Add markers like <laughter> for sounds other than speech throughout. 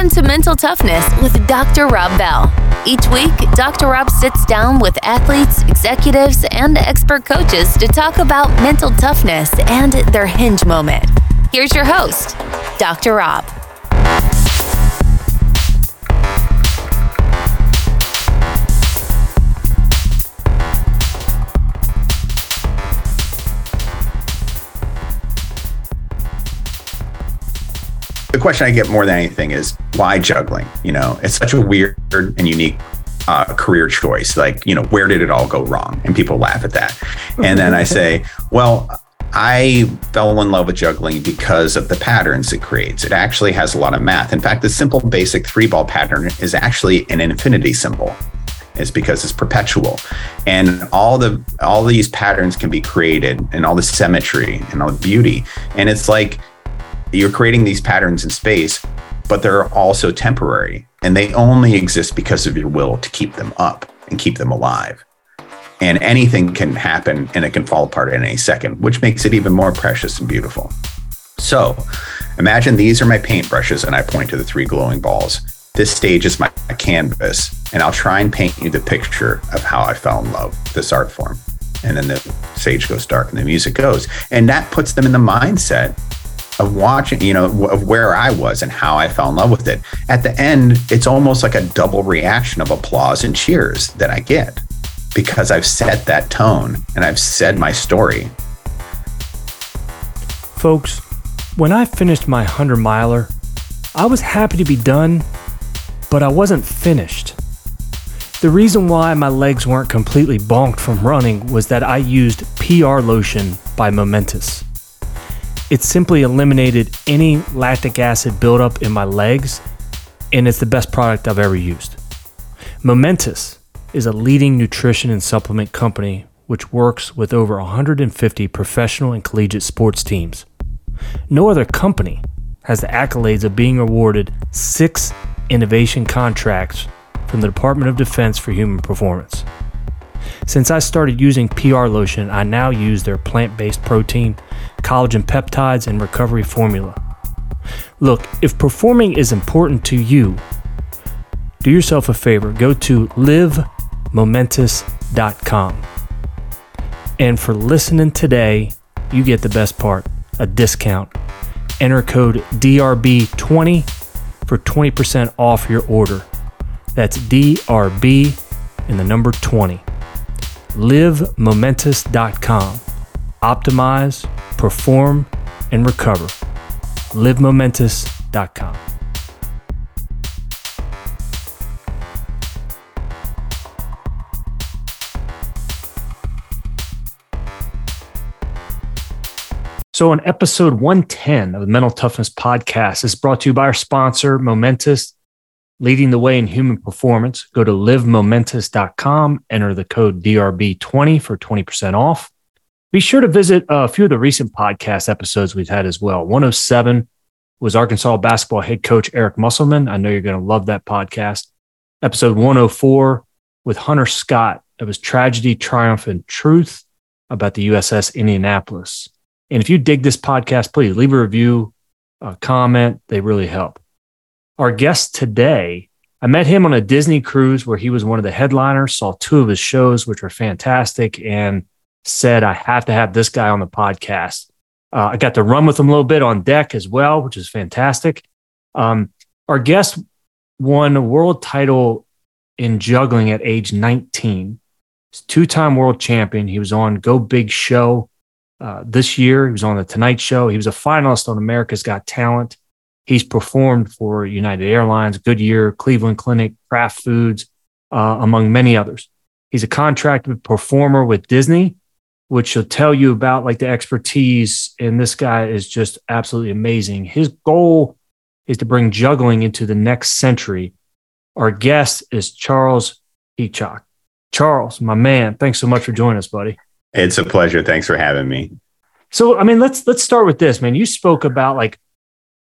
Welcome to Mental Toughness with Dr. Rob Bell. Each week, Dr. Rob sits down with athletes, executives, and expert coaches to talk about mental toughness and their hinge moment. Here's your host, Dr. Rob. The question I get more than anything is why juggling? You know, it's such a weird and unique uh, career choice. Like, you know, where did it all go wrong? And people laugh at that. And then I say, well, I fell in love with juggling because of the patterns it creates. It actually has a lot of math. In fact, the simple basic three ball pattern is actually an infinity symbol. It's because it's perpetual. And all the all these patterns can be created and all the symmetry and all the beauty. And it's like you're creating these patterns in space, but they're also temporary and they only exist because of your will to keep them up and keep them alive. And anything can happen and it can fall apart in any second, which makes it even more precious and beautiful. So imagine these are my paintbrushes and I point to the three glowing balls. This stage is my canvas, and I'll try and paint you the picture of how I fell in love with this art form. And then the stage goes dark and the music goes. And that puts them in the mindset of watching, you know, of where I was and how I fell in love with it. At the end, it's almost like a double reaction of applause and cheers that I get because I've set that tone and I've said my story. Folks, when I finished my 100 miler, I was happy to be done, but I wasn't finished. The reason why my legs weren't completely bonked from running was that I used PR lotion by Momentous. It simply eliminated any lactic acid buildup in my legs, and it's the best product I've ever used. Momentous is a leading nutrition and supplement company which works with over 150 professional and collegiate sports teams. No other company has the accolades of being awarded six innovation contracts from the Department of Defense for Human Performance. Since I started using PR Lotion, I now use their plant based protein collagen peptides, and recovery formula. Look, if performing is important to you, do yourself a favor go to livemomentous.com. And for listening today, you get the best part a discount. Enter code DRB20 for 20% off your order. That's DRB in the number 20. LiveMomentous.com. Optimize perform, and recover. LiveMomentous.com. So, on episode 110 of the Mental Toughness Podcast is brought to you by our sponsor, Momentous, leading the way in human performance. Go to livemomentous.com, enter the code DRB20 for 20% off. Be sure to visit uh, a few of the recent podcast episodes we've had as well. 107 was Arkansas basketball head coach Eric Musselman. I know you're going to love that podcast. Episode 104 with Hunter Scott. It was Tragedy, Triumph, and Truth about the USS Indianapolis. And if you dig this podcast, please leave a review, a comment. They really help. Our guest today, I met him on a Disney cruise where he was one of the headliners, saw two of his shows, which were fantastic. And said, I have to have this guy on the podcast. Uh, I got to run with him a little bit on deck as well, which is fantastic. Um, our guest won a world title in juggling at age 19. He's two time world champion. He was on Go Big Show uh, this year. He was on The Tonight Show. He was a finalist on America's Got Talent. He's performed for United Airlines, Goodyear, Cleveland Clinic, Kraft Foods, uh, among many others. He's a contracted performer with Disney which will tell you about like the expertise. And this guy is just absolutely amazing. His goal is to bring juggling into the next century. Our guest is Charles Peacock. Charles, my man, thanks so much for joining us, buddy. It's a pleasure. Thanks for having me. So, I mean, let's let's start with this, man. You spoke about like,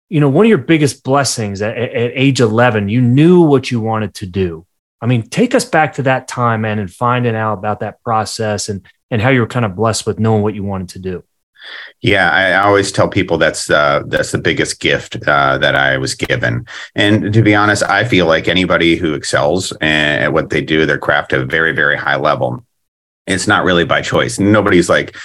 you know, one of your biggest blessings at, at age 11, you knew what you wanted to do. I mean, take us back to that time, man, and finding out about that process and and how you were kind of blessed with knowing what you wanted to do. Yeah, I always tell people that's uh, that's the biggest gift uh, that I was given. And to be honest, I feel like anybody who excels at what they do, their craft at a very very high level, it's not really by choice. Nobody's like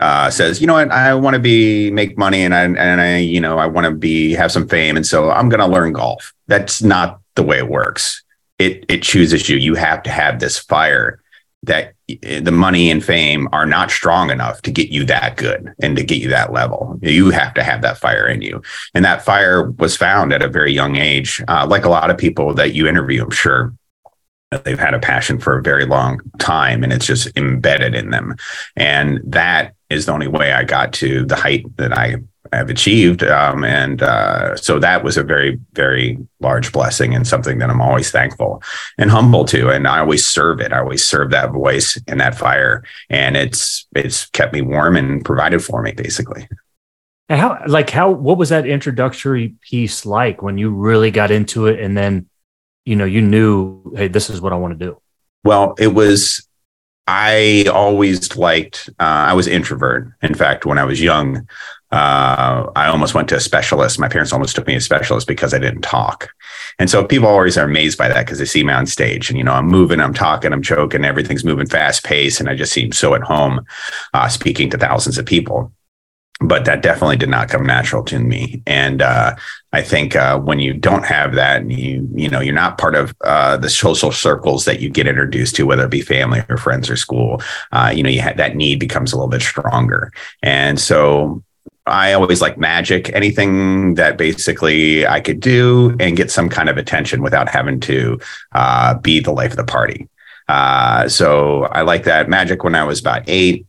uh, says, you know what, I want to be make money and I and I you know I want to be have some fame, and so I'm going to learn golf. That's not the way it works. It it chooses you. You have to have this fire that the money and fame are not strong enough to get you that good and to get you that level. You have to have that fire in you. And that fire was found at a very young age. Uh, like a lot of people that you interview, I'm sure they've had a passion for a very long time and it's just embedded in them. And that is the only way I got to the height that I have achieved. Um, and uh, so that was a very, very large blessing and something that I'm always thankful and humble to. And I always serve it. I always serve that voice and that fire. And it's it's kept me warm and provided for me basically. And how like how what was that introductory piece like when you really got into it and then you know you knew, hey, this is what I want to do? Well, it was I always liked, uh, I was introvert. In fact, when I was young, uh, I almost went to a specialist. My parents almost took me to a specialist because I didn't talk. And so people always are amazed by that because they see me on stage and, you know, I'm moving, I'm talking, I'm choking, everything's moving fast pace. And I just seem so at home uh, speaking to thousands of people but that definitely did not come natural to me. And uh, I think uh, when you don't have that, and you you know you're not part of uh, the social circles that you get introduced to, whether it be family or friends or school, uh, you know, you ha- that need becomes a little bit stronger. And so I always like magic, anything that basically I could do and get some kind of attention without having to uh, be the life of the party. Uh, so I like that magic when I was about eight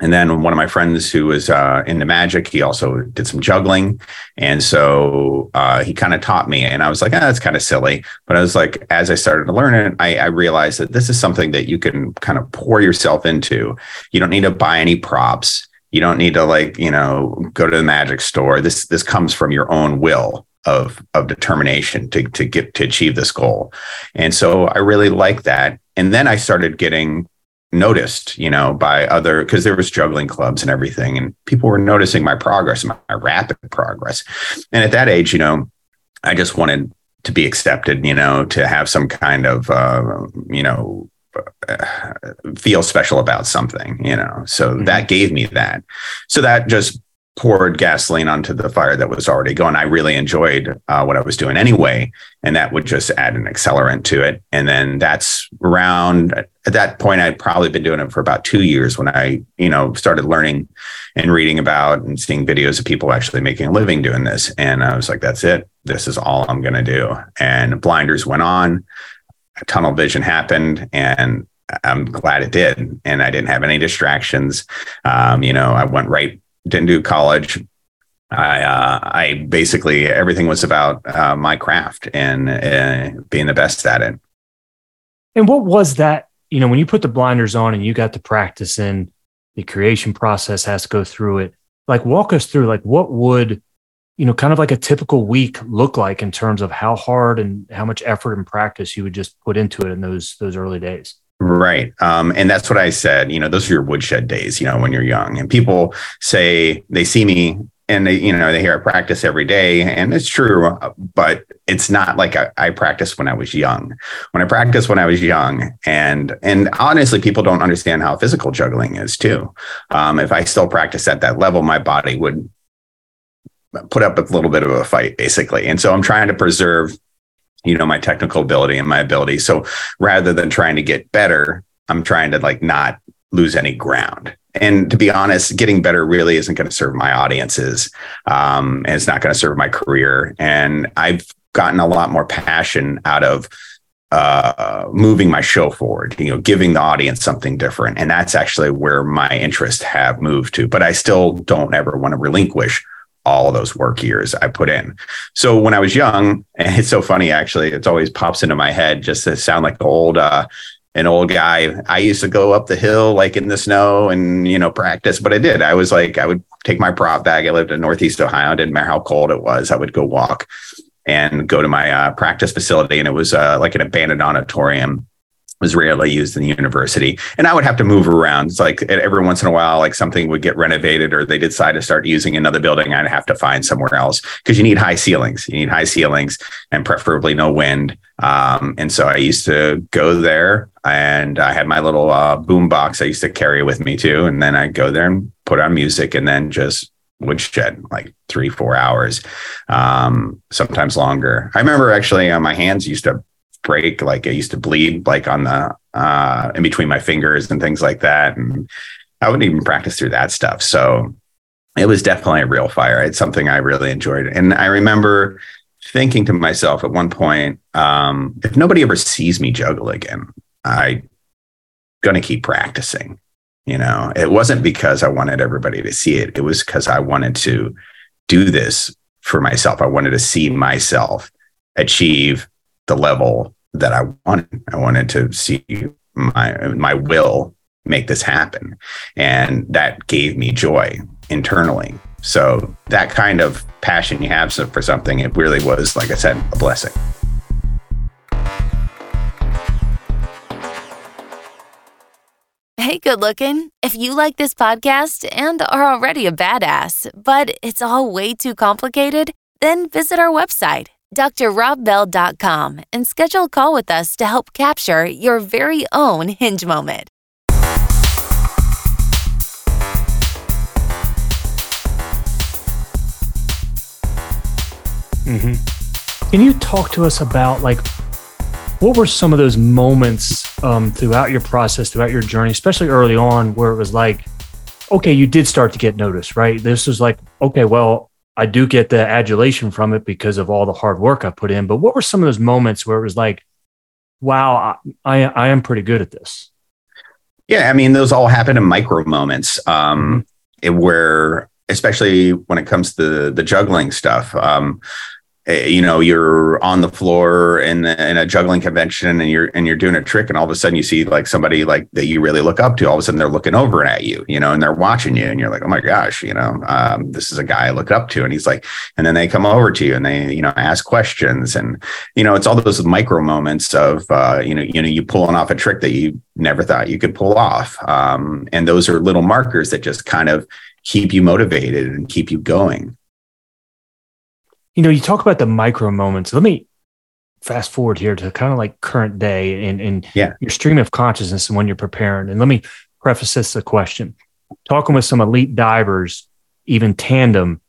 and then one of my friends who was uh, into magic, he also did some juggling, and so uh, he kind of taught me. And I was like, oh, that's kind of silly. But I was like, as I started to learn it, I, I realized that this is something that you can kind of pour yourself into. You don't need to buy any props. You don't need to like you know go to the magic store. This this comes from your own will of of determination to to get to achieve this goal. And so I really like that. And then I started getting noticed, you know, by other because there was juggling clubs and everything, and people were noticing my progress, my, my rapid progress. And at that age, you know, I just wanted to be accepted, you know, to have some kind of, uh, you know, feel special about something, you know. So mm-hmm. that gave me that. So that just poured gasoline onto the fire that was already going. I really enjoyed uh, what I was doing anyway, and that would just add an accelerant to it. And then that's around at that point, I'd probably been doing it for about two years when I, you know, started learning and reading about and seeing videos of people actually making a living doing this. And I was like, that's it. This is all I'm going to do. And blinders went on, tunnel vision happened, and I'm glad it did. And I didn't have any distractions. Um, you know, I went right didn't do college. I uh, I basically everything was about uh, my craft and uh, being the best at it. And what was that? You know, when you put the blinders on and you got to practice in the creation process has to go through it. Like, walk us through like what would you know, kind of like a typical week look like in terms of how hard and how much effort and practice you would just put into it in those those early days. Right. Um, and that's what I said. You know, those are your woodshed days, you know, when you're young. And people say they see me and they, you know, they hear I practice every day. And it's true, but it's not like I, I practiced when I was young. When I practiced when I was young, and and honestly, people don't understand how physical juggling is too. Um, if I still practice at that level, my body would put up a little bit of a fight, basically. And so I'm trying to preserve you know my technical ability and my ability so rather than trying to get better i'm trying to like not lose any ground and to be honest getting better really isn't going to serve my audiences um, and it's not going to serve my career and i've gotten a lot more passion out of uh, moving my show forward, you know, giving the audience something different. And that's actually where my interests have moved to. But I still don't ever want to relinquish all those work years I put in. So when I was young, <laughs> and it's so funny actually, it always pops into my head just to sound like old uh, an old guy. I used to go up the hill like in the snow and you know practice, but I did. I was like I would take my prop bag. I lived in Northeast Ohio. Didn't matter how cold it was. I would go walk and go to my uh, practice facility, and it was uh, like an abandoned auditorium was rarely used in the university. And I would have to move around. It's like every once in a while, like something would get renovated or they decide to start using another building. I'd have to find somewhere else because you need high ceilings. You need high ceilings and preferably no wind. Um, and so I used to go there and I had my little uh, boom box I used to carry with me too. And then I'd go there and put on music and then just woodshed like three, four hours, um, sometimes longer. I remember actually uh, my hands used to break. Like I used to bleed like on the uh, in between my fingers and things like that. And I wouldn't even practice through that stuff. So it was definitely a real fire. It's something I really enjoyed. And I remember thinking to myself at one point, um, if nobody ever sees me juggle again, I'm gonna keep practicing. You know, it wasn't because I wanted everybody to see it. It was because I wanted to do this for myself. I wanted to see myself achieve the level that I wanted. I wanted to see my my will make this happen, and that gave me joy internally. So that kind of passion you have for something, it really was, like I said, a blessing. Hey, good looking. If you like this podcast and are already a badass, but it's all way too complicated, then visit our website drrobbell.com and schedule a call with us to help capture your very own hinge moment. Mm-hmm. Can you talk to us about like what were some of those moments um, throughout your process, throughout your journey, especially early on, where it was like, okay, you did start to get noticed, right? This was like, okay, well, I do get the adulation from it because of all the hard work I put in. But what were some of those moments where it was like, wow, I, I am pretty good at this? Yeah, I mean, those all happen in micro moments um, it, where, especially when it comes to the juggling stuff. Um, you know you're on the floor in, in a juggling convention and you're and you're doing a trick and all of a sudden you see like somebody like that you really look up to all of a sudden they're looking over at you you know and they're watching you and you're like oh my gosh you know um, this is a guy i look up to. And he's like and then they come over to you and they you know ask questions and you know it's all those micro moments of uh, you know you know you pulling off a trick that you never thought you could pull off um, and those are little markers that just kind of keep you motivated and keep you going you know, you talk about the micro moments. Let me fast forward here to kind of like current day and, and yeah. your stream of consciousness and when you're preparing. And let me preface this a question. Talking with some elite divers, even tandem,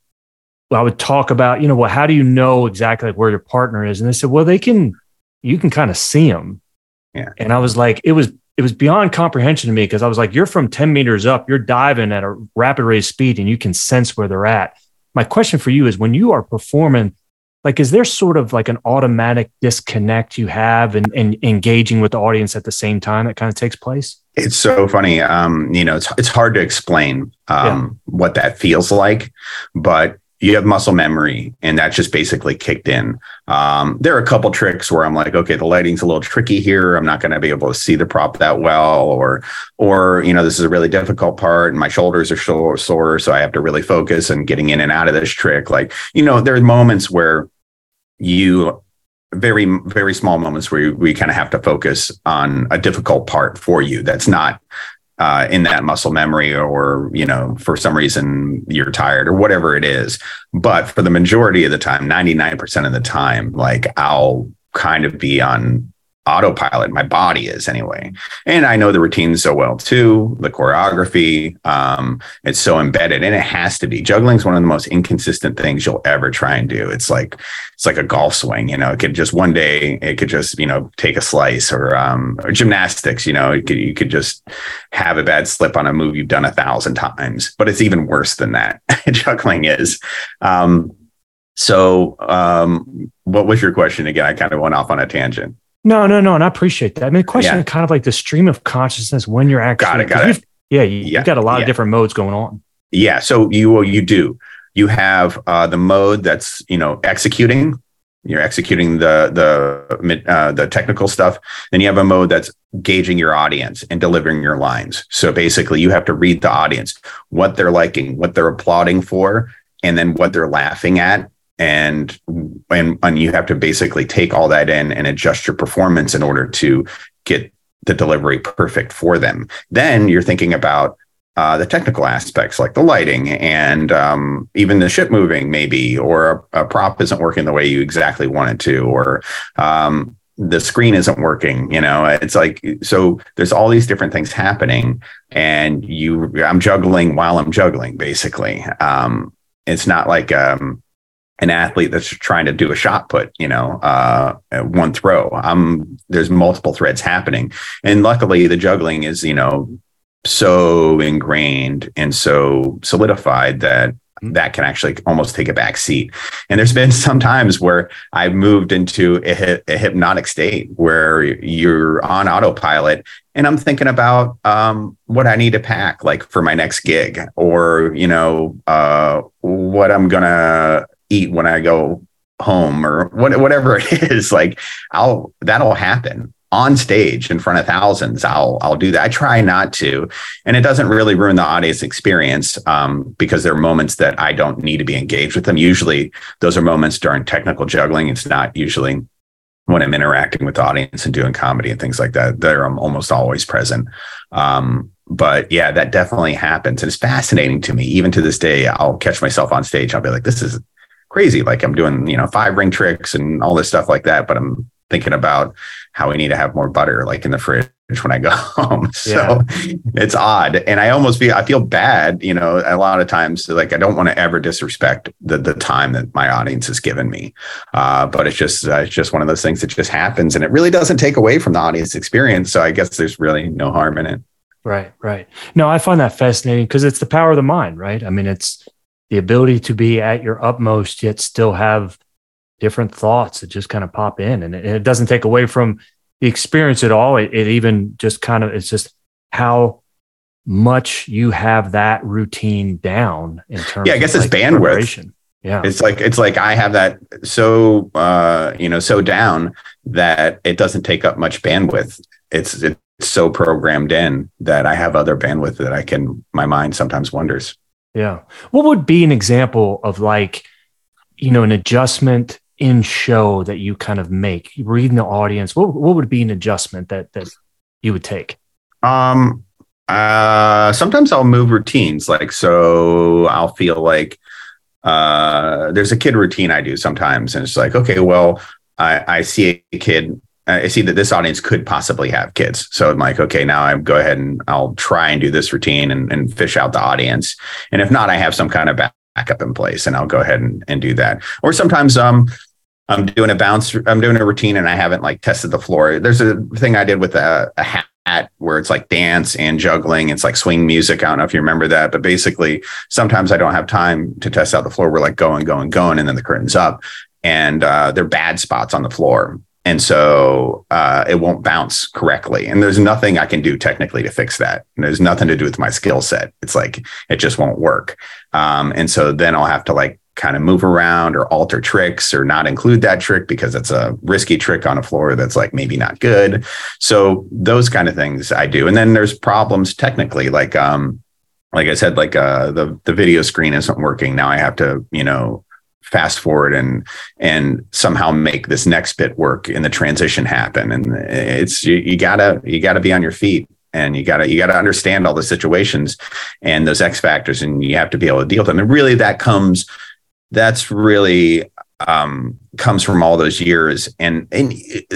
I would talk about, you know, well, how do you know exactly like where your partner is? And they said, well, they can, you can kind of see them. Yeah. And I was like, it was, it was beyond comprehension to me because I was like, you're from 10 meters up, you're diving at a rapid rate of speed and you can sense where they're at my question for you is when you are performing like is there sort of like an automatic disconnect you have and, and engaging with the audience at the same time that kind of takes place it's so funny um, you know it's, it's hard to explain um, yeah. what that feels like but you have muscle memory and that just basically kicked in. Um, there are a couple tricks where i'm like okay the lighting's a little tricky here. I'm not going to be able to see the prop that well or or you know this is a really difficult part. And my shoulders are sore, sore so i have to really focus and getting in and out of this trick. Like you know there are moments where you very very small moments where we kind of have to focus on a difficult part for you that's not uh, in that muscle memory or you know for some reason you're tired or whatever it is. But for the majority of the time 99% of the time like i'll kind of be on autopilot my body is anyway. And i know the routine so well too the choreography um, it's so embedded and it has to be. Juggling is one of the most inconsistent things you'll ever try and do. It's like it's like a golf swing you know it could just one day it could just you know take a slice or um or gymnastics you know could, you could just have a bad slip on a move you've done a thousand times but it's even worse than that. <laughs> Juggling is. Um so um what was your question again? I kind of went off on a tangent no, no, no. And I appreciate that. I mean, the question yeah. is kind of like the stream of consciousness when you're actually. Got it. Got it. Yeah, you, yeah, you've got a lot yeah. of different modes going on. Yeah. So you you do. You have uh, the mode that's you know executing. You're executing the the uh, the technical stuff. Then you have a mode that's gauging your audience and delivering your lines. So basically, you have to read the audience, what they're liking, what they're applauding for, and then what they're laughing at, and and and you have to basically take all that in and adjust your performance in order to get the delivery perfect for them. Then you're thinking about uh, the technical aspects like the lighting and um, even the ship moving, maybe, or a, a, prop isn't working the way you exactly want it to, or um, the screen isn't working. You know, it's like so. There's all these different things happening, and you, I'm juggling while I'm juggling. Basically, um, it's not like um, an athlete that's trying to do a shot put, you know, uh, one throw. I'm there's multiple threads happening, and luckily the juggling is, you know, so ingrained and so solidified that mm-hmm. that can actually almost take a back seat. And there's been some times where I've moved into a, a hypnotic state where you're on autopilot and I'm thinking about um, what I need to pack, like for my next gig, or you know, uh, what I'm gonna eat when I go home, or what, whatever <laughs> it is. Like, I'll that'll happen on stage in front of thousands, I'll I'll do that. I try not to, and it doesn't really ruin the audience experience um, because there are moments that I don't need to be engaged with them. Usually, those are moments during technical juggling. It's not usually when I'm interacting with the audience and doing comedy and things like that. There, I'm almost always present. Um, but yeah, that definitely happens, and it's fascinating to me. Even to this day, I'll catch myself on stage. I'll be like, "This is crazy!" Like I'm doing, you know, five ring tricks and all this stuff like that, but I'm thinking about how we need to have more butter like in the fridge when I go <laughs> home. So yeah. it's odd. And I almost feel I feel bad, you know, a lot of times like I don't want to ever disrespect the the time that my audience has given me. Uh, but it's just uh, it's just one of those things that just happens and it really doesn't take away from the audience experience. So I guess there's really no harm in it. Right, right. No, I find that fascinating because it's the power of the mind, right? I mean, it's the ability to be at your utmost yet still have different thoughts that just kind of pop in and it, it doesn't take away from the experience at all. It, it, even just kind of, it's just how much you have that routine down in terms yeah, I guess it's like bandwidth. Yeah. It's like, it's like I have that so, uh, you know, so down that it doesn't take up much bandwidth. It's, it's so programmed in that I have other bandwidth that I can, my mind sometimes wonders. Yeah. What would be an example of like, you know, an adjustment in show that you kind of make reading the audience what, what would be an adjustment that that you would take um uh sometimes i'll move routines like so i'll feel like uh there's a kid routine i do sometimes and it's like okay well i i see a kid I see that this audience could possibly have kids. So I'm like, okay, now I'm go ahead and I'll try and do this routine and, and fish out the audience. And if not, I have some kind of backup in place and I'll go ahead and, and do that. Or sometimes um I'm doing a bounce, I'm doing a routine and I haven't like tested the floor. There's a thing I did with a, a hat where it's like dance and juggling. It's like swing music. I don't know if you remember that, but basically sometimes I don't have time to test out the floor. We're like going, going, going, and then the curtain's up and uh, they're bad spots on the floor. And so uh, it won't bounce correctly. And there's nothing I can do technically to fix that. And there's nothing to do with my skill set. It's like it just won't work. Um, and so then I'll have to like kind of move around or alter tricks or not include that trick because it's a risky trick on a floor that's like maybe not good. So those kind of things I do. And then there's problems technically like um like I said like uh the the video screen isn't working. Now I have to, you know, fast forward and and somehow make this next bit work and the transition happen and it's you, you gotta you gotta be on your feet and you gotta you gotta understand all the situations and those x factors and you have to be able to deal with them and really that comes that's really um, comes from all those years. And and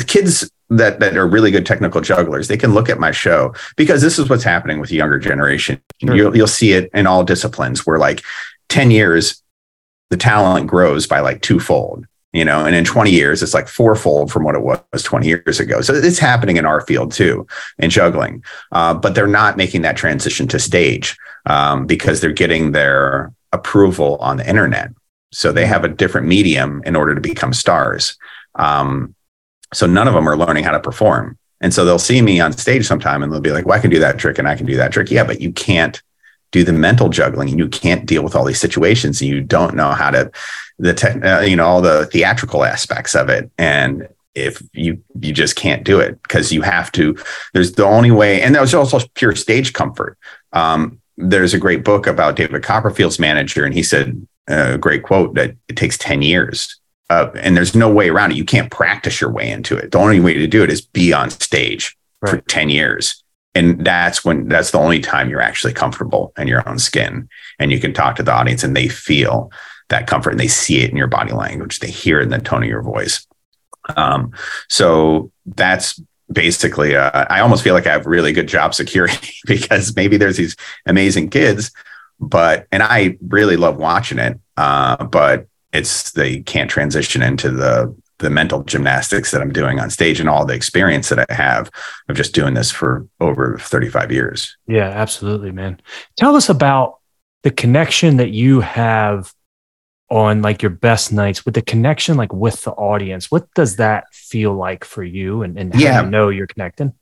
kids that that are really good technical jugglers, they can look at my show because this is what's happening with the younger generation. Sure. You'll you'll see it in all disciplines where like 10 years the talent grows by like twofold you know and in 20 years it's like fourfold from what it was 20 years ago so it's happening in our field too in juggling uh, but they're not making that transition to stage um, because they're getting their approval on the internet so they have a different medium in order to become stars. Um, so none of them are learning how to perform. And so they'll see me on stage sometime and they'll be like, well, I can do that trick and I can do that trick. Yeah, but you can't do the mental juggling and you can't deal with all these situations and you don't know how to the tech, uh, you know, all the theatrical aspects of it. And if you you just can't do it because you have to there's the only way and there's also pure stage comfort um, there's a great book about david copperfield's manager and he said a great quote that it takes 10 years. Uh, and there's no way around it. You can't practice your way into it. The only way to do it is be on stage right. for 10 years and that's when that's the only time you're actually comfortable in your own skin. And you can talk to the audience and they feel that comfort and they see it in your body language. They hear it in the tone of your voice. Um, so that's basically uh, i almost feel like i have really good job security <laughs> because maybe there's these amazing kids but and i really love watching it uh, but it's they can't transition into the the mental gymnastics that I'm doing on stage and all the experience that I have of just doing this for over 35 years. Yeah, absolutely, man. Tell us about the connection that you have on like your best nights with the connection like with the audience. What does that feel like for you and, and how yeah. you know you're connecting?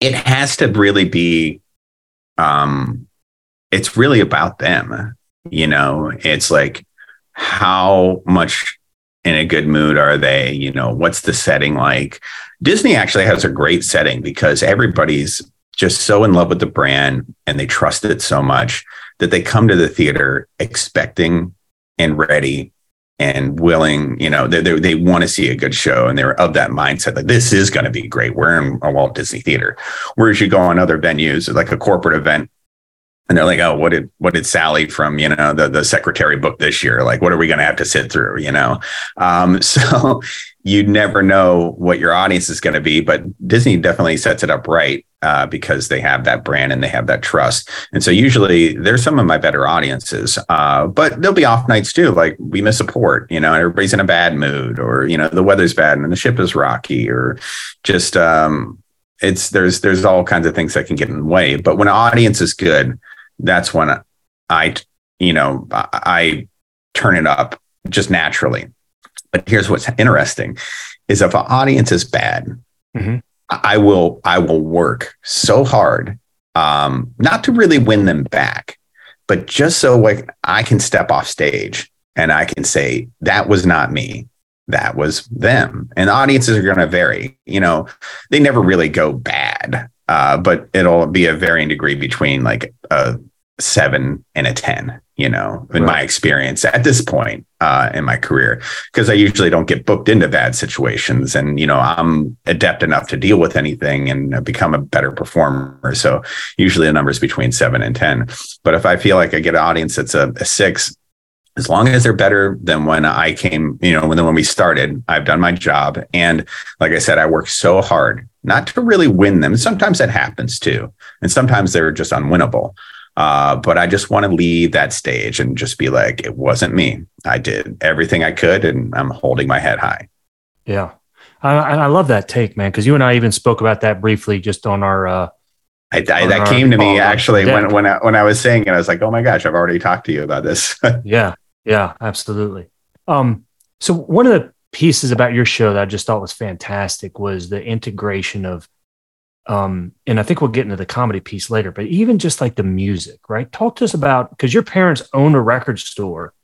It has to really be um it's really about them. You know, it's like how much in a good mood are they? You know, what's the setting like? Disney actually has a great setting because everybody's just so in love with the brand and they trust it so much that they come to the theater expecting and ready and willing, you know, they, they, they want to see a good show and they're of that mindset that this is going to be great. We're in a Walt Disney Theater. Whereas you go on other venues, like a corporate event, and they're like, "Oh, what did what did Sally from you know the the secretary book this year? Like, what are we going to have to sit through? You know?" Um, <laughs> so you never know what your audience is going to be, but Disney definitely sets it up right uh, because they have that brand and they have that trust. And so usually they're some of my better audiences, uh, but there'll be off nights too. Like we miss a port, you know, everybody's in a bad mood, or you know the weather's bad and the ship is rocky, or just um, it's there's there's all kinds of things that can get in the way. But when an audience is good that's when I, you know, I turn it up just naturally. But here's what's interesting is if an audience is bad, mm-hmm. I will I will work so hard um, not to really win them back, but just so like I can step off stage and I can say that was not me, that was them. And audiences are going to vary. You know, they never really go bad uh, but it'll be a varying degree between like a seven and a 10, you know, in right. my experience at this point uh, in my career, because I usually don't get booked into bad situations. And, you know, I'm adept enough to deal with anything and become a better performer. So usually the numbers between seven and 10. But if I feel like I get an audience that's a, a six, as long as they're better than when I came, you know, when when we started, I've done my job. And like I said, I work so hard not to really win them. Sometimes that happens too. And sometimes they're just unwinnable. Uh, but I just want to leave that stage and just be like, it wasn't me. I did everything I could and I'm holding my head high. Yeah. I, I love that take, man, because you and I even spoke about that briefly just on our. Uh, I, I, that came to me actually when when I, when I was saying it. I was like, "Oh my gosh, I've already talked to you about this." <laughs> yeah, yeah, absolutely. Um, so one of the pieces about your show that I just thought was fantastic was the integration of, um, and I think we'll get into the comedy piece later, but even just like the music, right? Talk to us about because your parents own a record store.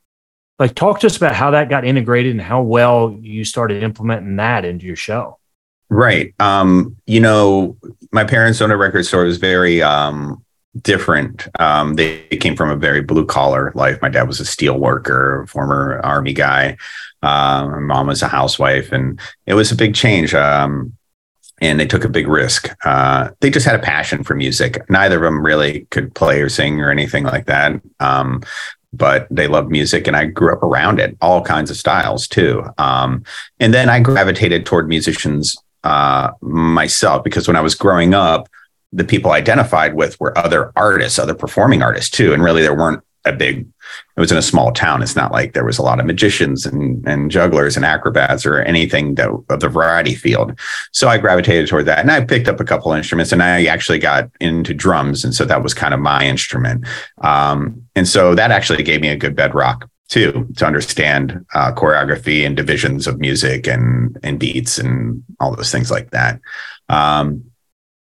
Like, talk to us about how that got integrated and how well you started implementing that into your show. Right. Um, you know, my parents own a record store. It was very um, different. Um, they came from a very blue collar life. My dad was a steel worker, former army guy. Uh, my mom was a housewife, and it was a big change. Um, and they took a big risk. Uh, they just had a passion for music. Neither of them really could play or sing or anything like that. Um, but they loved music and I grew up around it, all kinds of styles too. Um, and then I gravitated toward musicians uh, myself because when I was growing up, the people I identified with were other artists, other performing artists too. And really, there weren't a big it was in a small town. It's not like there was a lot of magicians and, and jugglers and acrobats or anything that of the variety field. So i gravitated toward that and i picked up a couple instruments and i actually got into drums and so that was kind of my instrument. Um, and so that actually gave me a good bedrock too to understand uh, choreography and divisions of music and and beats and all those things like that. Um,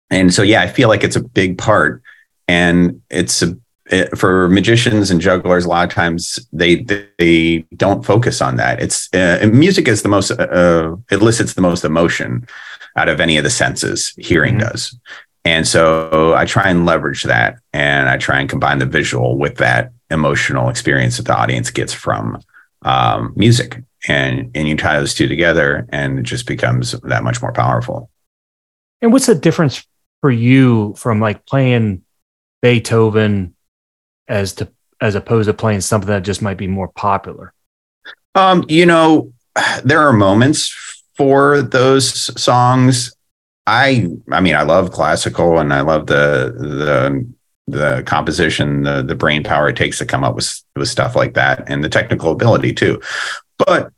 and so yeah i feel like it's a big part and it's a it, for magicians and jugglers, a lot of times they they don't focus on that. It's uh, music is the most uh, uh, elicits the most emotion out of any of the senses. Hearing mm-hmm. does, and so I try and leverage that, and I try and combine the visual with that emotional experience that the audience gets from um, music, and and you tie those two together, and it just becomes that much more powerful. And what's the difference for you from like playing Beethoven as to as opposed to playing something that just might be more popular? Um, you know, there are moments for those songs. I I mean, I love classical and I love the the the composition, the the brain power it takes to come up with with stuff like that, and the technical ability too. But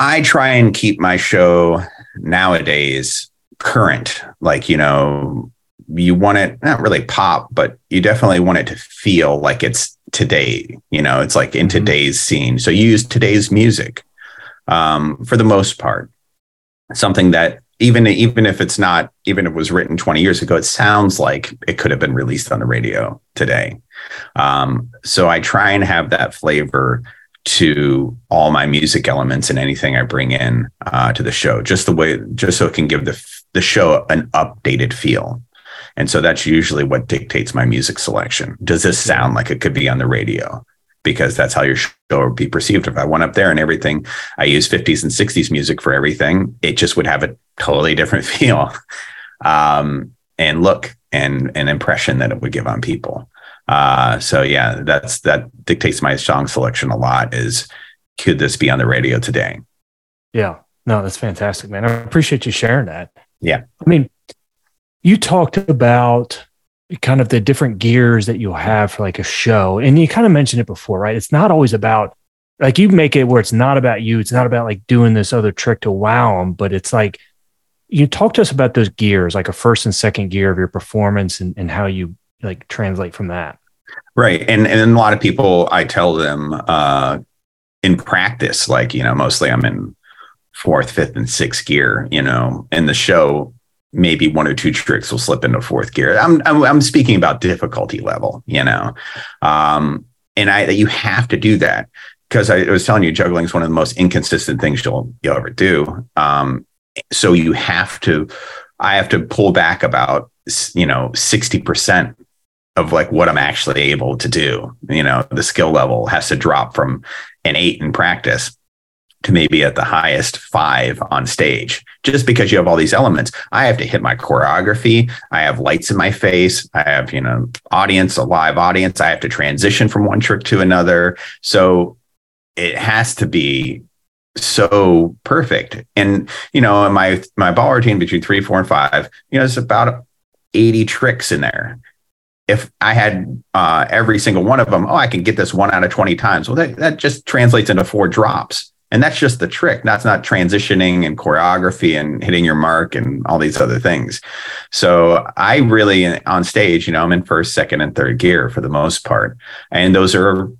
I try and keep my show nowadays current. Like you know, you want it not really pop, but you definitely want it to feel like it's today. You know, it's like in mm-hmm. today's scene. So you use today's music um, for the most part. Something that even even if it's not even if it was written 20 years ago, it sounds like it could have been released on the radio today. Um, so I try and have that flavor to all my music elements and anything I bring in uh, to the show, just the way, just so it can give the the show an updated feel. And so that's usually what dictates my music selection. Does this sound like it could be on the radio? Because that's how your show would be perceived. If I went up there and everything, I use 50s and 60s music for everything, it just would have a totally different <laughs> feel um, and look and an impression that it would give on people. Uh, so yeah, that's that dictates my song selection a lot. Is could this be on the radio today? Yeah, no, that's fantastic, man. I appreciate you sharing that. Yeah, I mean, you talked about kind of the different gears that you'll have for like a show, and you kind of mentioned it before, right? It's not always about like you make it where it's not about you. It's not about like doing this other trick to wow them, but it's like you talk to us about those gears, like a first and second gear of your performance and, and how you like translate from that. Right. And and a lot of people I tell them uh in practice, like, you know, mostly I'm in fourth, fifth, and sixth gear, you know, in the show, maybe one or two tricks will slip into fourth gear. I'm I'm, I'm speaking about difficulty level, you know. Um, and I that you have to do that because I was telling you, juggling is one of the most inconsistent things you'll you'll ever do. Um, so you have to, I have to pull back about you know sixty percent of like what I'm actually able to do. You know, the skill level has to drop from an eight in practice to maybe at the highest five on stage just because you have all these elements. I have to hit my choreography. I have lights in my face. I have you know audience a live audience. I have to transition from one trick to another. So it has to be so perfect. And you know in my my ball routine between three four and five you know it's about 80 tricks in there. If I had uh, every single one of them, oh, I can get this one out of 20 times. Well, that, that just translates into four drops. And that's just the trick. That's not transitioning and choreography and hitting your mark and all these other things. So I really on stage, you know, I'm in first, second, and third gear for the most part. And those are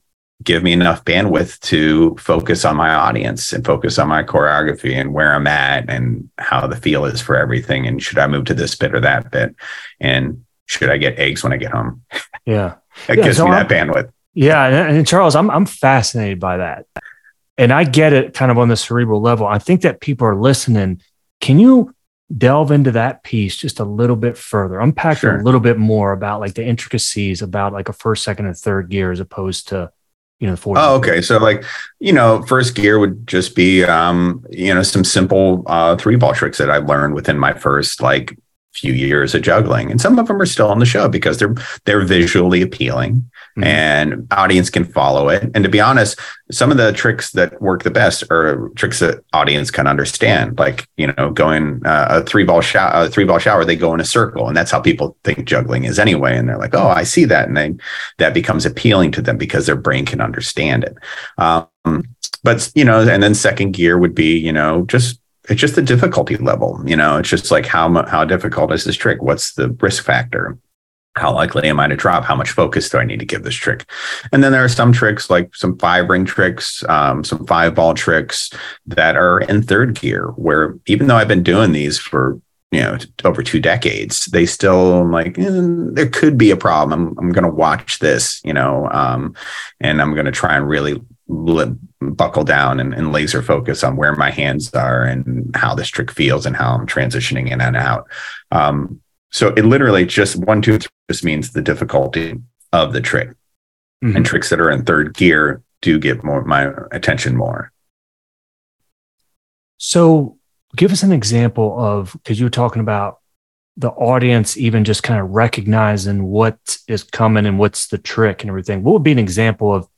give me enough bandwidth to focus on my audience and focus on my choreography and where I'm at and how the feel is for everything. And should I move to this bit or that bit? And should I get eggs when I get home? Yeah. it yeah, gives so me I'm, that bandwidth. Yeah. And, and Charles, I'm, I'm fascinated by that. And I get it kind of on the cerebral level. I think that people are listening. Can you delve into that piece just a little bit further? Unpack sure. a little bit more about like the intricacies about like a first, second, and third gear as opposed to you know, fourth. Oh, okay. So like, you know, first gear would just be um, you know, some simple uh three ball tricks that I learned within my first like few years of juggling. And some of them are still on the show because they're they're visually appealing mm-hmm. and audience can follow it. And to be honest some of the tricks that work the best are tricks that audience can understand like you know going uh, a three ball shower a three ball shower they go in a circle and that's how people think juggling is anyway. And they're like oh i see that. And they that becomes appealing to them because their brain can understand it. Um, but you know and then second gear would be you know just it's just the difficulty level. You know, it's just like how how difficult is this trick? What's the risk factor? How likely am I to drop? How much focus do I need to give this trick? And then there are some tricks like some five ring tricks, um, some five ball tricks that are in third gear, where even though I've been doing these for you know over two decades they still like eh, there could be a problem i'm, I'm going to watch this you know um, and i'm going to try and really buckle down and, and, laser focus on where my hands are and how this trick feels and how I'm transitioning in and out. Um, so it literally just one, two, three just means the difficulty of the trick. Mm-hmm. And tricks that are in third gear do get more my attention more. So give us an example of because you were talking about the audience even just kind of recognizing what is coming and what's the trick and everything. What would be an example of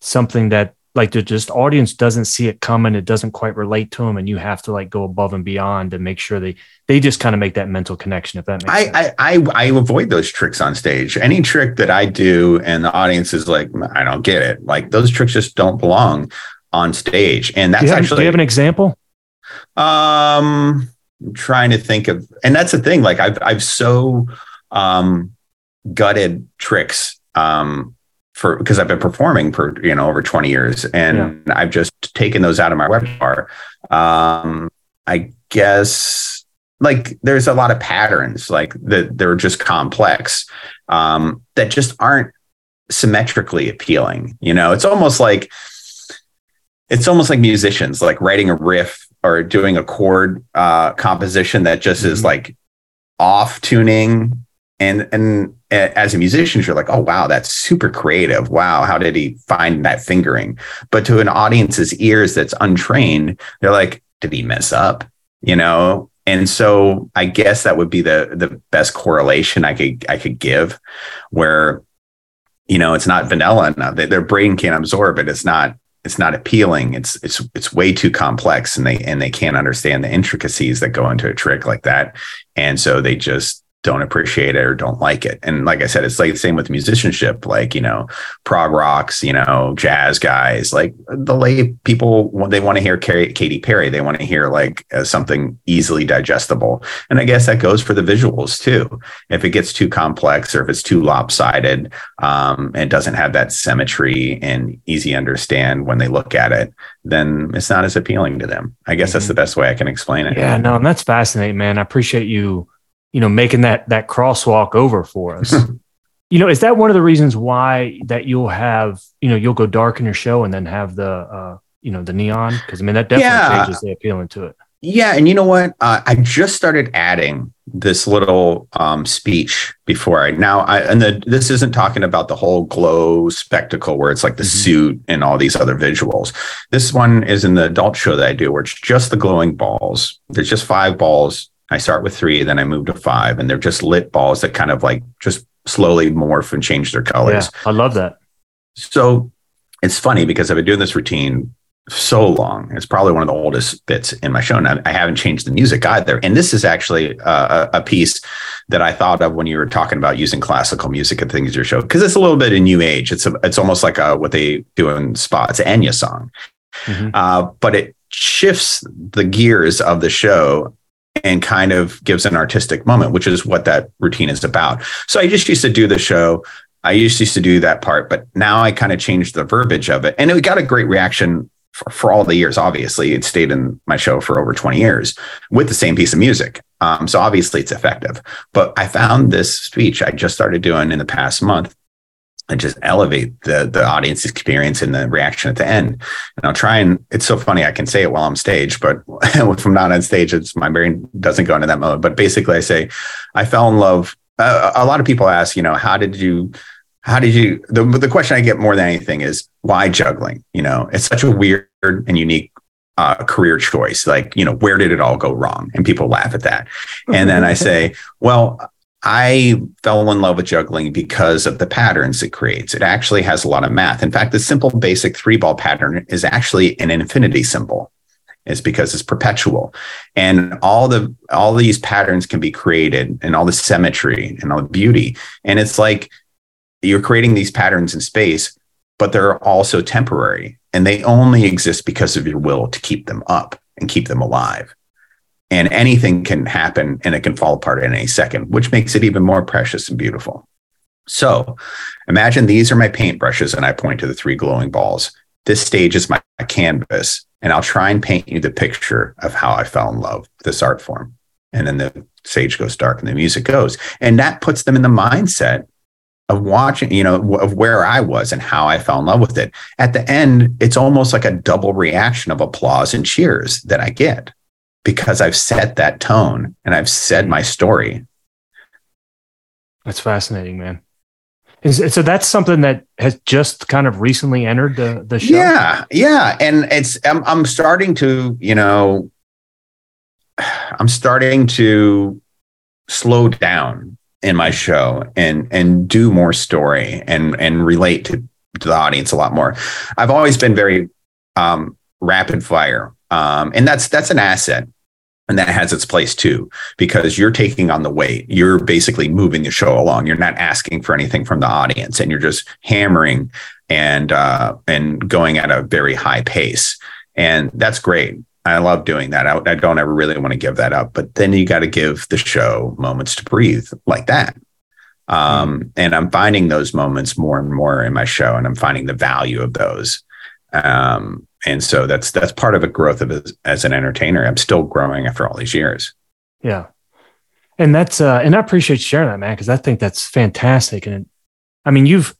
something that like the just audience doesn't see it coming, it doesn't quite relate to them, and you have to like go above and beyond to make sure they they just kind of make that mental connection. If that makes I, sense. I I I avoid those tricks on stage. Any trick that I do and the audience is like, I don't get it. Like those tricks just don't belong on stage. And that's do have, actually do you have an example? Um, I'm trying to think of, and that's the thing. Like I've I've so um gutted tricks um for because I've been performing for you know over 20 years, and yeah. I've just taken those out of my repertoire. Um, I guess like there's a lot of patterns like that they're just complex um, that just aren't symmetrically appealing. You know, it's almost like it's almost like musicians like writing a riff or doing a chord uh, composition that just mm-hmm. is like off tuning and and as a musician you're like oh wow that's super creative. Wow how did he find that fingering? But to an audience's ears that's untrained they're like did he mess up? You know? And so i guess that would be the the best correlation i could i could give where you know it's not vanilla enough their brain can't absorb it. It's not it's not appealing. It's it's it's way too complex, and they and they can't understand the intricacies that go into a trick like that, and so they just don't appreciate it or don't like it. And like I said, it's like the same with musicianship, like, you know, prog rocks, you know, jazz guys, like the lay people, they want to hear Katy Perry. They want to hear like uh, something easily digestible. And I guess that goes for the visuals too. If it gets too complex or if it's too lopsided um, and doesn't have that symmetry and easy understand when they look at it, then it's not as appealing to them. I guess mm-hmm. that's the best way I can explain it. Yeah, no, and that's fascinating, man. I appreciate you you know, making that that crosswalk over for us. <laughs> you know, is that one of the reasons why that you'll have, you know, you'll go dark in your show and then have the, uh, you know, the neon? Because I mean, that definitely yeah. changes the appealing to it. Yeah, and you know what? Uh, I just started adding this little um, speech before I now. I, and the, this isn't talking about the whole glow spectacle where it's like the mm-hmm. suit and all these other visuals. This one is in the adult show that I do, where it's just the glowing balls. There's just five balls I start with three, then I move to five, and they're just lit balls that kind of like just slowly morph and change their colors. Yeah, I love that. So it's funny because I've been doing this routine so long. It's probably one of the oldest bits in my show, and I, I haven't changed the music either. And this is actually uh, a, a, piece that I thought of when you were talking about using classical music and things in your show because it's a little bit in new age. It's a, it's almost like a, what they do in spa. It's an Enya song, mm-hmm. uh, but it shifts the gears of the show and kind of gives an artistic moment, which is what that routine is about. So I just used to do the show. I used to do that part, but now I kind of changed the verbiage of it. And it got a great reaction for, for all the years. Obviously, it stayed in my show for over 20 years with the same piece of music. Um, so obviously it's effective. But I found this speech I just started doing in the past month and just elevate the the audience experience and the reaction at the end. And I'll try and it's so funny I can say it while I'm stage, but <laughs> if I'm not on stage, it's my brain doesn't go into that mode. But basically, I say I fell in love. Uh, a lot of people ask, you know, how did you? How did you? The the question I get more than anything is why juggling. You know, it's such a weird and unique uh, career choice. Like, you know, where did it all go wrong? And people laugh at that. And then I say, well, I fell in love with juggling because of the patterns it creates. It actually has a lot of math. In fact, the simple basic three ball pattern is actually an infinity symbol. Is because it's perpetual. And all the all these patterns can be created and all the symmetry and all the beauty. And it's like you're creating these patterns in space, but they're also temporary and they only exist because of your will to keep them up and keep them alive and anything can happen and it can fall apart in any second, which makes it even more precious and beautiful. So imagine these are my paintbrushes and I point to the three glowing balls. This stage is my canvas, and I'll try and paint you the picture of how I fell in love with this art form. And then the stage goes dark and the music goes. And that puts them in the mindset of watching, you know, of where I was and how I fell in love with it. At the end, it's almost like a double reaction of applause and cheers that I get because I've set that tone and I've said my story. That's fascinating, man. Is, so that's something that has just kind of recently entered the the show. Yeah, yeah, and it's I'm I'm starting to you know I'm starting to slow down in my show and and do more story and and relate to, to the audience a lot more. I've always been very um, rapid fire, um, and that's that's an asset and that has its place too because you're taking on the weight. You're basically moving the show along. You're not asking for anything from the audience and you're just hammering and uh, and going at a very high pace. And that's great. I love doing that. I, I don't ever really want to give that up but then you got to give the show moments to breathe like that. Um, and i'm finding those moments more and more in my show and i'm finding the value of those. Um, and so that's that's part of a growth of as, as an entertainer. I'm still growing after all these years. Yeah, and that's uh, and I appreciate sharing that, man, because I think that's fantastic. And I mean, you've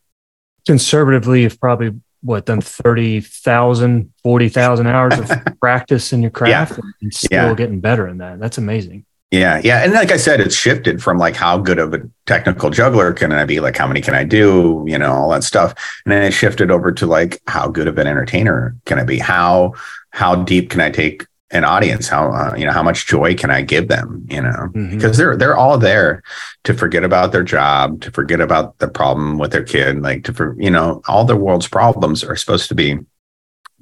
conservatively have probably what done 30,000, 40,000 hours of <laughs> practice in your craft yeah. and still yeah. getting better in that. That's amazing. Yeah, yeah, and like I said, it's shifted from like how good of a technical juggler can I be, like how many can I do, you know, all that stuff, and then it shifted over to like how good of an entertainer can I be? How how deep can I take an audience? How uh, you know how much joy can I give them? You know, mm-hmm. because they're they're all there to forget about their job, to forget about the problem with their kid, like to for you know all the world's problems are supposed to be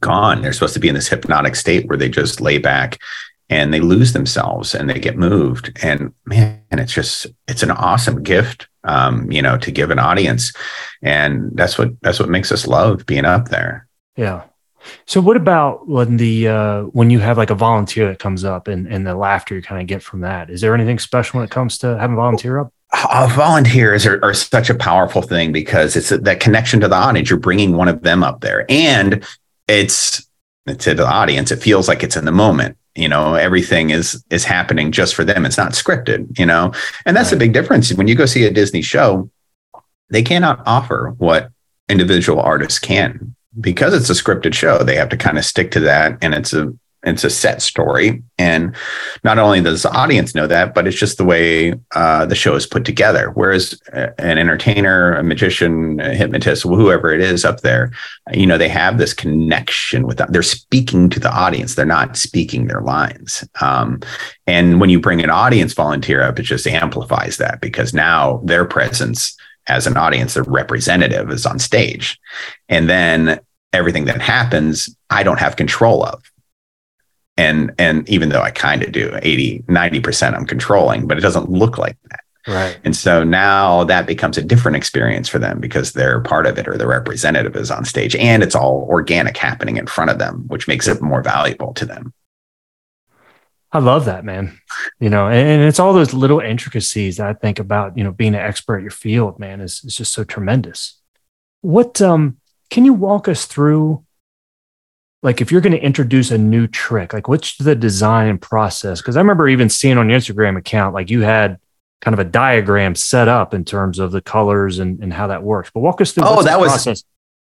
gone. They're supposed to be in this hypnotic state where they just lay back and they lose themselves and they get moved. And man, it's just it's an awesome gift, um, you know, to give an audience, and that's what that's what makes us love being up there. Yeah. So what about when the uh, when you have like a volunteer that comes up and and the laughter you kind of get from that? Is there anything special when it comes to having a volunteer up? Uh, volunteers are, are, such a powerful thing because it's a, that connection to the audience. You're bringing one of them up there, and it's to the audience. It feels like it's in the moment you know everything is is happening just for them. It's not scripted you know? And that's right. a big difference. When you go see a disney show they cannot offer what individual artists can. Because it's a scripted show they have to kind of stick to that and it's a it's a set story. And not only does the audience know that, but it's just the way uh, the show is put together. Whereas an entertainer, a magician, a hypnotist, whoever it is up there, you know, they have this connection with that. They're speaking to the audience. They're not speaking their lines. Um, and when you bring an audience volunteer up, it just amplifies that because now their presence as an audience, their representative is on stage. And then everything that happens, I don't have control of and and even though i kind of do 80 90% i'm controlling but it doesn't look like that right and so now that becomes a different experience for them because they're part of it or the representative is on stage and it's all organic happening in front of them which makes it more valuable to them I love that, man. You know, and, and, it's all those little intricacies that I think about, you know, being an expert at your field, man, is, is just so tremendous. What um can you walk us through like if you're going to introduce a new trick, like what's the design process? Because I remember even seeing on your Instagram account, like you had kind of a diagram set up in terms of the colors and, and how that works. But walk us through. Oh, that was process.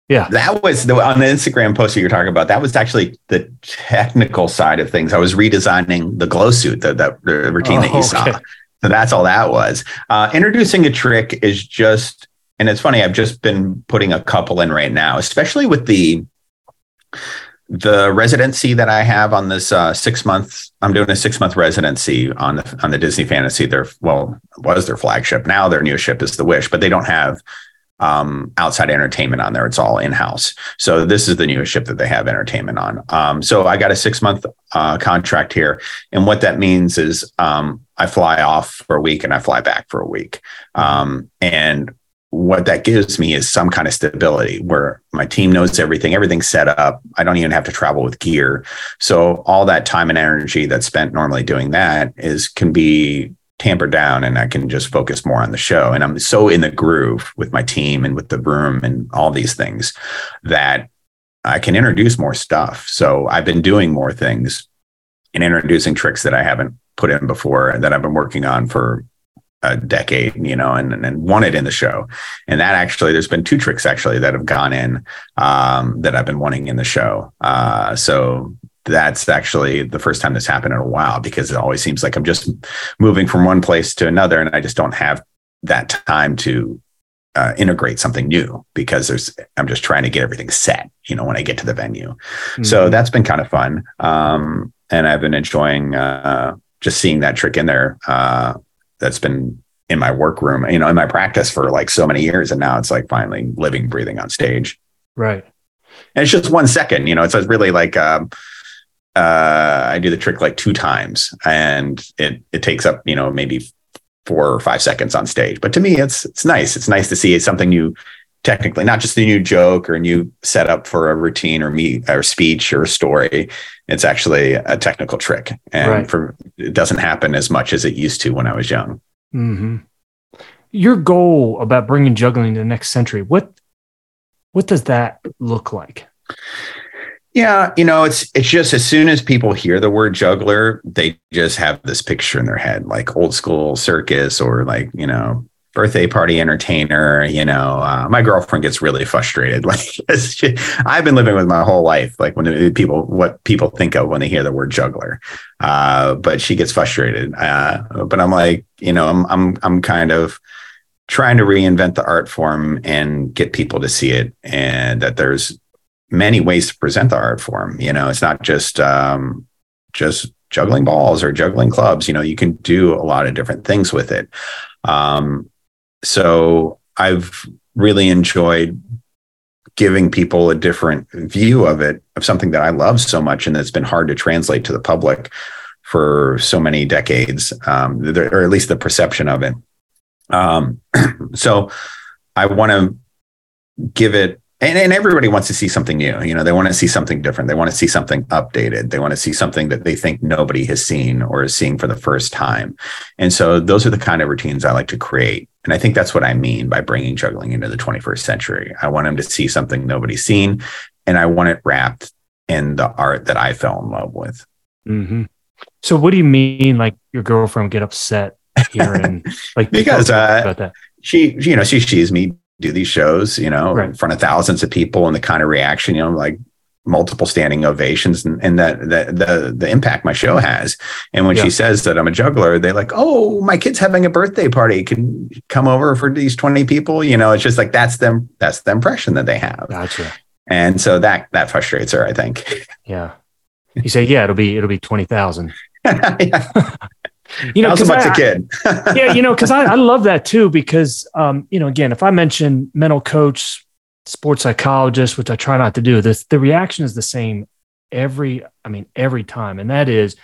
yeah, that was the on the Instagram post that you're talking about. That was actually the technical side of things. I was redesigning the glow suit, the, the, the routine oh, that you okay. saw. So that's all that was. Uh, introducing a trick is just, and it's funny. I've just been putting a couple in right now, especially with the the residency that I have on this uh, six months, I'm doing a six month residency on the on the Disney Fantasy. Their well was their flagship. Now their new ship is the Wish, but they don't have um, outside entertainment on there. It's all in house. So this is the newest ship that they have entertainment on. Um, so I got a six month uh, contract here, and what that means is um, I fly off for a week and I fly back for a week. Um, and what that gives me is some kind of stability where my team knows everything, everything's set up. I don't even have to travel with gear. So all that time and energy that's spent normally doing that is can be tampered down and I can just focus more on the show. And I'm so in the groove with my team and with the room and all these things that I can introduce more stuff. So I've been doing more things and introducing tricks that I haven't put in before and that I've been working on for a decade, you know, and and wanted in the show. And that actually, there's been two tricks actually that have gone in um, that I've been wanting in the show. Uh, so that's actually the first time this happened in a while because it always seems like I'm just moving from one place to another, and I just don't have that time to uh, integrate something new because there's I'm just trying to get everything set, you know, when I get to the venue. Mm-hmm. So that's been kind of fun. Um, and I've been enjoying uh, just seeing that trick in there. Uh, that's been in my workroom, you know, in my practice for like so many years, and now it's like finally living, breathing on stage. Right. And it's just one second, you know. It's really like um, uh, I do the trick like two times, and it it takes up you know maybe four or five seconds on stage. But to me, it's it's nice. It's nice to see something new technically, not just a new joke or a new setup for a routine or me or speech or a story. It's actually a technical trick, and right. for it doesn't happen as much as it used to when I was young. Mm-hmm. Your goal about bringing juggling to the next century what what does that look like? Yeah, you know, it's it's just as soon as people hear the word juggler, they just have this picture in their head, like old school circus or like you know birthday party entertainer. You know, uh, my girlfriend gets really frustrated. <laughs> Like she, I've been living with my whole life, like when people what people think of when they hear the word juggler. Uh, but she gets frustrated. Uh, but I'm like, you know, I'm I'm I'm kind of trying to reinvent the art form and get people to see it, and that there's many ways to present the art form. You know, it's not just um, just juggling balls or juggling clubs. You know, you can do a lot of different things with it. Um, so I've really enjoyed giving people a different view of it, of something that I love so much and that's been hard to translate to the public for so many decades, um, or at least the perception of it. Um, <clears throat> so I want to give it and, and everybody wants to see something new you know they want to see something different. They want to see something updated. They want to see something that they think nobody has seen or is seeing for the first time. And so those are the kind of routines i like to create and i think that's what i mean by bringing juggling into the 21st century i want them to see something nobody's seen and i want it wrapped in the art that i fell in love with mm-hmm. so what do you mean like your girlfriend get upset here and <laughs> like because uh, she you know she sees me do these shows, you know, right. in front of thousands of people and the kind of reaction, you know, like multiple standing ovations and, and that, that the the impact my show has. And when yeah. she says that I'm a juggler, they're like, Oh, my kid's having a birthday party. Can come over for these 20 people. You know, it's just like that's them, that's the impression that they have. Gotcha. And so that that frustrates her, I think. Yeah. You say, yeah, it'll be it'll be twenty thousand. yeah you know, because a kid. yeah, you know, because I, I <laughs> love that too. Because um, you know, again, if I mention mental coach, sports psychologist, which I try not to do, this the reaction is the same every. I mean, every time, and that is,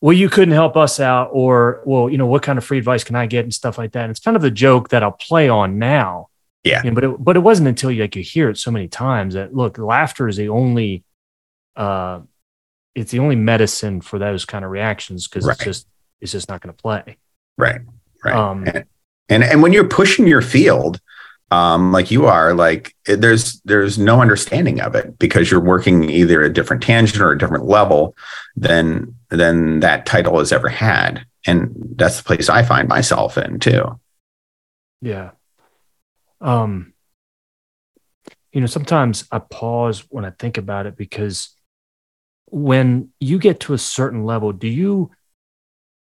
well, you couldn't help us out, or well, you know, what kind of free advice can I get and stuff like that. And it's kind of the joke that I'll play on now. Yeah. You know, but it, but it wasn't until you like you hear it so many times that look, laughter is the only. uh it's the only medicine for those kind of reactions because right. it's just it's just not going to play. Right. Right. Um, and, and, and when you're pushing your field, um, like you are, like it, there's there's no understanding of it because you're working either a different tangent or a different level than than that title has ever had, and that's the place I find myself in too. Yeah. Um. You know, sometimes I pause when I think about it because when you get to a certain level, do you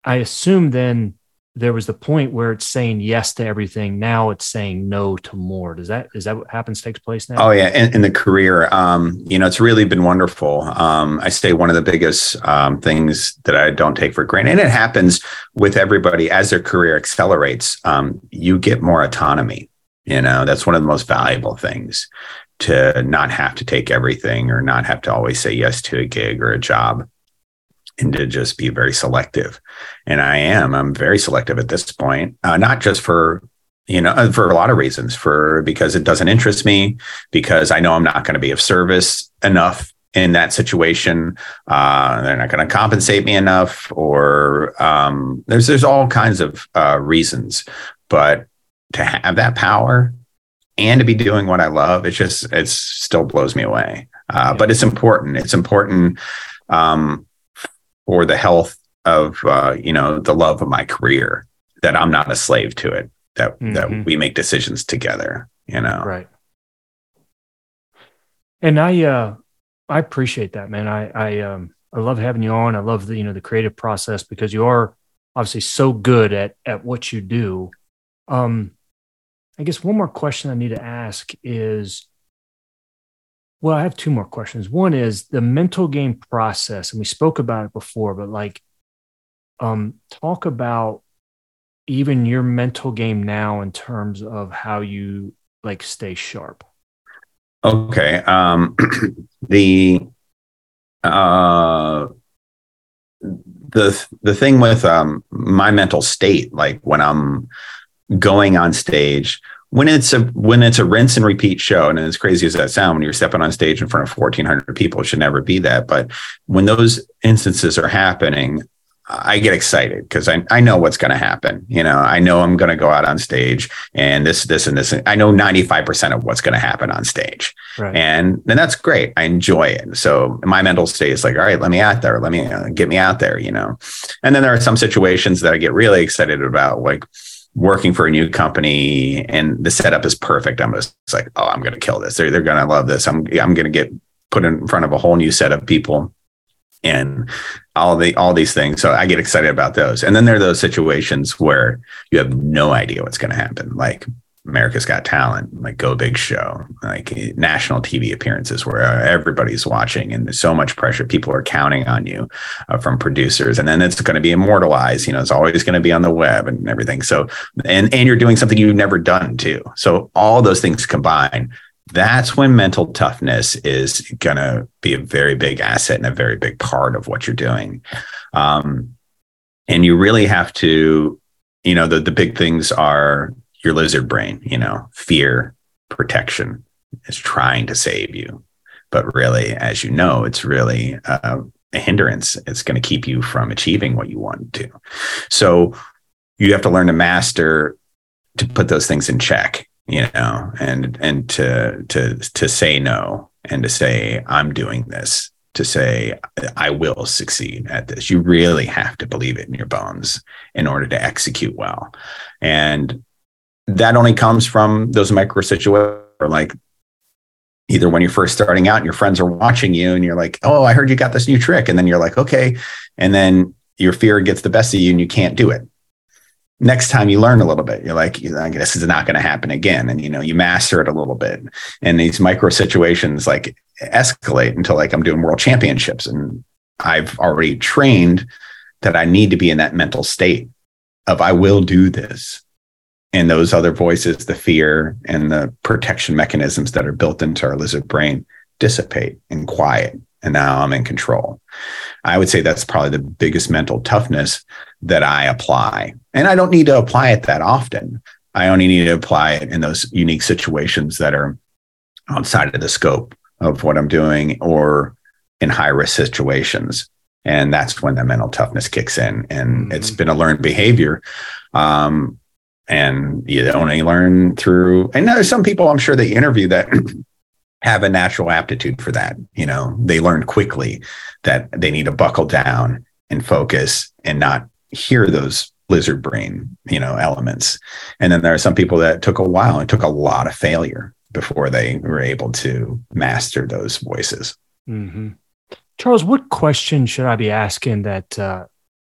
I assume then there was the point where it's saying yes to everything. Now it's saying no to more. Does that is that what happens takes place now? Oh yeah, in, in the career, um, you know, it's really been wonderful. Um, I say one of the biggest um, things that I don't take for granted, and it happens with everybody as their career accelerates. Um, you get more autonomy. You know, that's one of the most valuable things to not have to take everything or not have to always say yes to a gig or a job and to just be very selective. And I am, I'm very selective at this point, uh, not just for, you know, uh, for a lot of reasons, for because it doesn't interest me, because I know I'm not going to be of service enough in that situation. Uh, they're not going to compensate me enough, or um, there's there's all kinds of uh, reasons. But to have that power and to be doing what I love, it's just it still blows me away. Uh, but it's important. It's important um, or the health of uh, you know the love of my career that i'm not a slave to it that mm-hmm. that we make decisions together you know? Right. And i uh i appreciate that man. I i um i love having you on. I love the you know the creative process because you are obviously so good at at what you do. Um i guess one more question i need to ask is well, I have two more questions. One is the mental game process, and we spoke about it before, but like Um, talk about even your mental game now in terms of how you like stay sharp. Okay. Um, <clears throat> the uh, the the thing with um, my mental state, like when I'm going on stage, when it's a when it's a rinse and repeat show, and as crazy as that sound, when you're stepping on stage in front of 1,400 people, it should never be that. But when those instances are happening, I get excited because I, I know what's going to happen. You know, I know I'm going to go out on stage and this, this, and this. I know 95% of what's going to happen on stage. Right. And then that's great. I enjoy it. So my mental state is like, all right, let me out there. Let me uh, get me out there, you know? And then there are some situations that I get really excited about, like working for a new company and the setup is perfect. I'm just like, oh, I'm going to kill this. They're, they're going to love this. I'm, I'm going to get put in front of a whole new set of people and all the all these things. So I get excited about those. And then there are those situations where you have no idea what's going to happen, like America's Got Talent, like Go Big Show, like national TV appearances where everybody's watching and there's so much pressure. People are counting on you uh, from producers, and then it's going to be immortalized. You know, it's always going to be on the web and everything. So, and and you're doing something you've never done too. So all those things combine that's when mental toughness is going to be a very big asset and a very big part of what you're doing. Um, and you really have to, you know, the, the big things are your lizard brain, you know, fear, protection is trying to save you. But really, as you know, it's really uh, a hindrance. It's going to keep you from achieving what you want to. So you have to learn to master to put those things in check you know, and and to to to say no and to say I'm doing this, to say I will succeed at this. You really have to believe it in your bones in order to execute well, and that only comes from those micro situations, like either when you're first starting out and your friends are watching you and you're like, oh, I heard you got this new trick, and then you're like, okay, and then your fear gets the best of you and you can't do it. Next time you learn a little bit you're like this is not going to happen again. And you know you master it a little bit. And these micro situations like escalate until like i'm doing world championships and i've already trained that i need to be in that mental state of i will do this and those other voices the fear and the protection mechanisms that are built into our lizard brain dissipate and quiet and now i'm in control i would say that's probably the biggest mental toughness that I apply. And I don't need to apply it that often. I only need to apply it in those unique situations that are outside of the scope of what I'm doing or in high risk situations. And that's when the mental toughness kicks in. And mm-hmm. it's been a learned behavior. Um, and you only learn through, and there's some people I'm sure they interview that <clears throat> have a natural aptitude for that. You know, they learn quickly that they need to buckle down and focus and not hear those lizard brain, you know, elements. And then there are some people that took a while and took a lot of failure before they were able to master those voices. Mm-hmm. Charles, what question should I be asking that uh,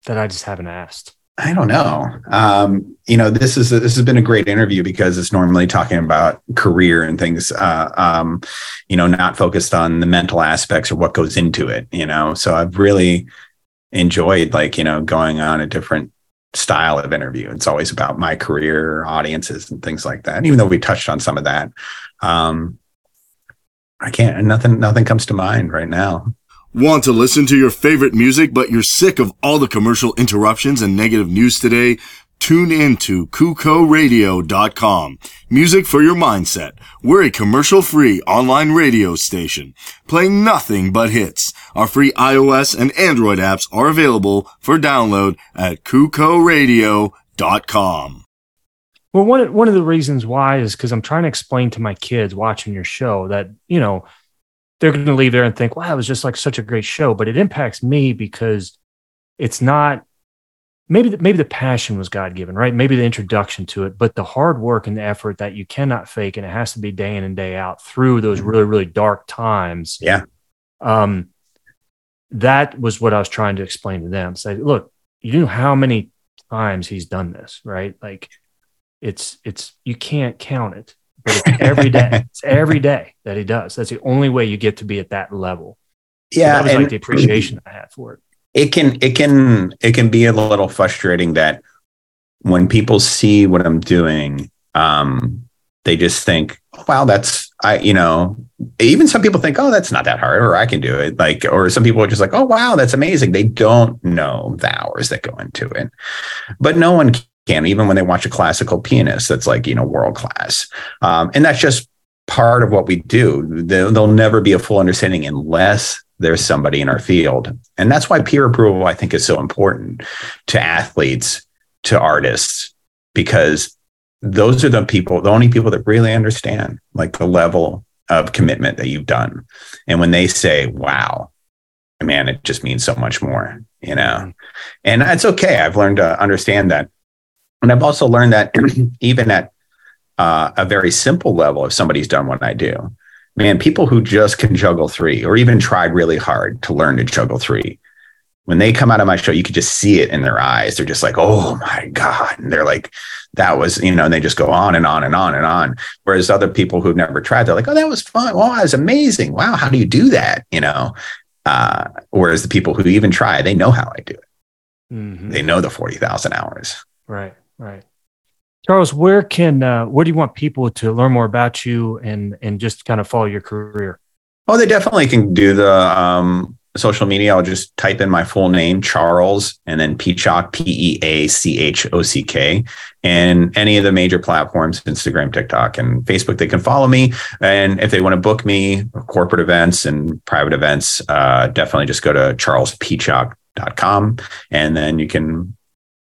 that I just haven't asked? I don't know. Um, you know, this is a, this has been a great interview because it's normally talking about career and things. Uh, um, you know, not focused on the mental aspects or what goes into it. You know, so I've really enjoyed like you know going on a different style of interview it's always about my career audiences and things like that even though we touched on some of that um i can't nothing nothing comes to mind right now Want to listen to your favorite music, but you're sick of all the commercial interruptions and negative news today? Tune in to KuCoRadio.com. Music for your mindset. We're a commercial-free online radio station, playing nothing but hits. Our free iOS and Android apps are available for download at KuCoRadio.com. Well, one one of the reasons why is because I'm trying to explain to my kids watching your show that you know they're going to leave there and think, "Wow, it was just like such a great show," but it impacts me because it's not maybe the, maybe the passion was God given, right? Maybe the introduction to it, but the hard work and the effort that you cannot fake, and it has to be day in and day out through those really really dark times. Yeah. Um, that was what I was trying to explain to them. Say, look, you know how many times he's done this, right? Like, it's it's you can't count it, but it's every day. <laughs> it's every day that he does. That's the only way you get to be at that level. Yeah, so that was and, like the appreciation I had for it it can it can it can be a little frustrating that when people see what I'm doing, um, they just think, oh, wow, that's I, you know, even some people think, oh, that's not that hard, or I can do it. Like, or some people are just like, oh, wow, that's amazing. They don't know the hours that go into it. But no one even when they watch a classical pianist that's like, you know, world class. Um, and that's just part of what we do. There'll never be a full understanding unless there's somebody in our field. And that's why peer approval, I think, is so important to athletes, to artists, because those are the people, the only people that really understand like the level of commitment that you've done. And when they say, wow, man, it just means so much more, you know? And it's okay. I've learned to understand that. And I've also learned that <clears throat> even at uh, a very simple level, if somebody's done what I do, man, people who just can juggle three or even tried really hard to learn to juggle three, when they come out of my show, you could just see it in their eyes. They're just like, oh my God. And they're like, that was, you know, and they just go on and on and on and on. Whereas other people who've never tried, they're like, oh, that was fun. Wow, that was amazing. Wow, how do you do that? You know, uh, whereas the people who even try, they know how I do it. Mm-hmm. They know the 40,000 hours. Right, right. Charles, where can uh, where do you want people to learn more about you and and just kind of follow your career? Oh, they definitely can do the um, social media. I'll just type in my full name, Charles, and then Peachock, P E A C H O C K, and any of the major platforms, Instagram, TikTok, and Facebook. They can follow me, and if they want to book me, corporate events and private events, uh, definitely just go to charlespeachock.com, and then you can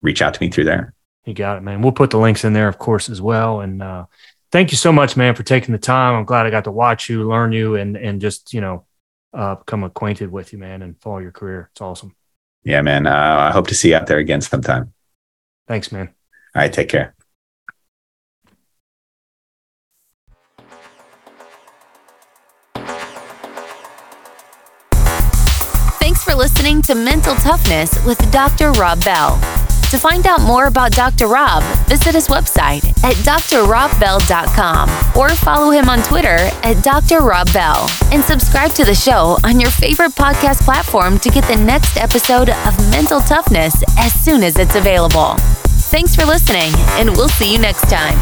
reach out to me through there. You got it, man. We'll put the links in there, of course, as well. And uh, thank you so much, man, for taking the time. I'm glad I got to watch you, learn you, and and just you know uh, become acquainted with you, man, and follow your career. It's awesome. Yeah, man. Uh, I hope to see you out there again sometime. Thanks, man. All right, take care. Thanks for listening to Mental Toughness with Dr. Rob Bell. To find out more about Dr. Rob, visit his website at drrobbell.com or follow him on Twitter at Dr. Rob Bell and subscribe to the show on your favorite podcast platform to get the next episode of Mental Toughness as soon as it's available. Thanks for listening, and we'll see you next time.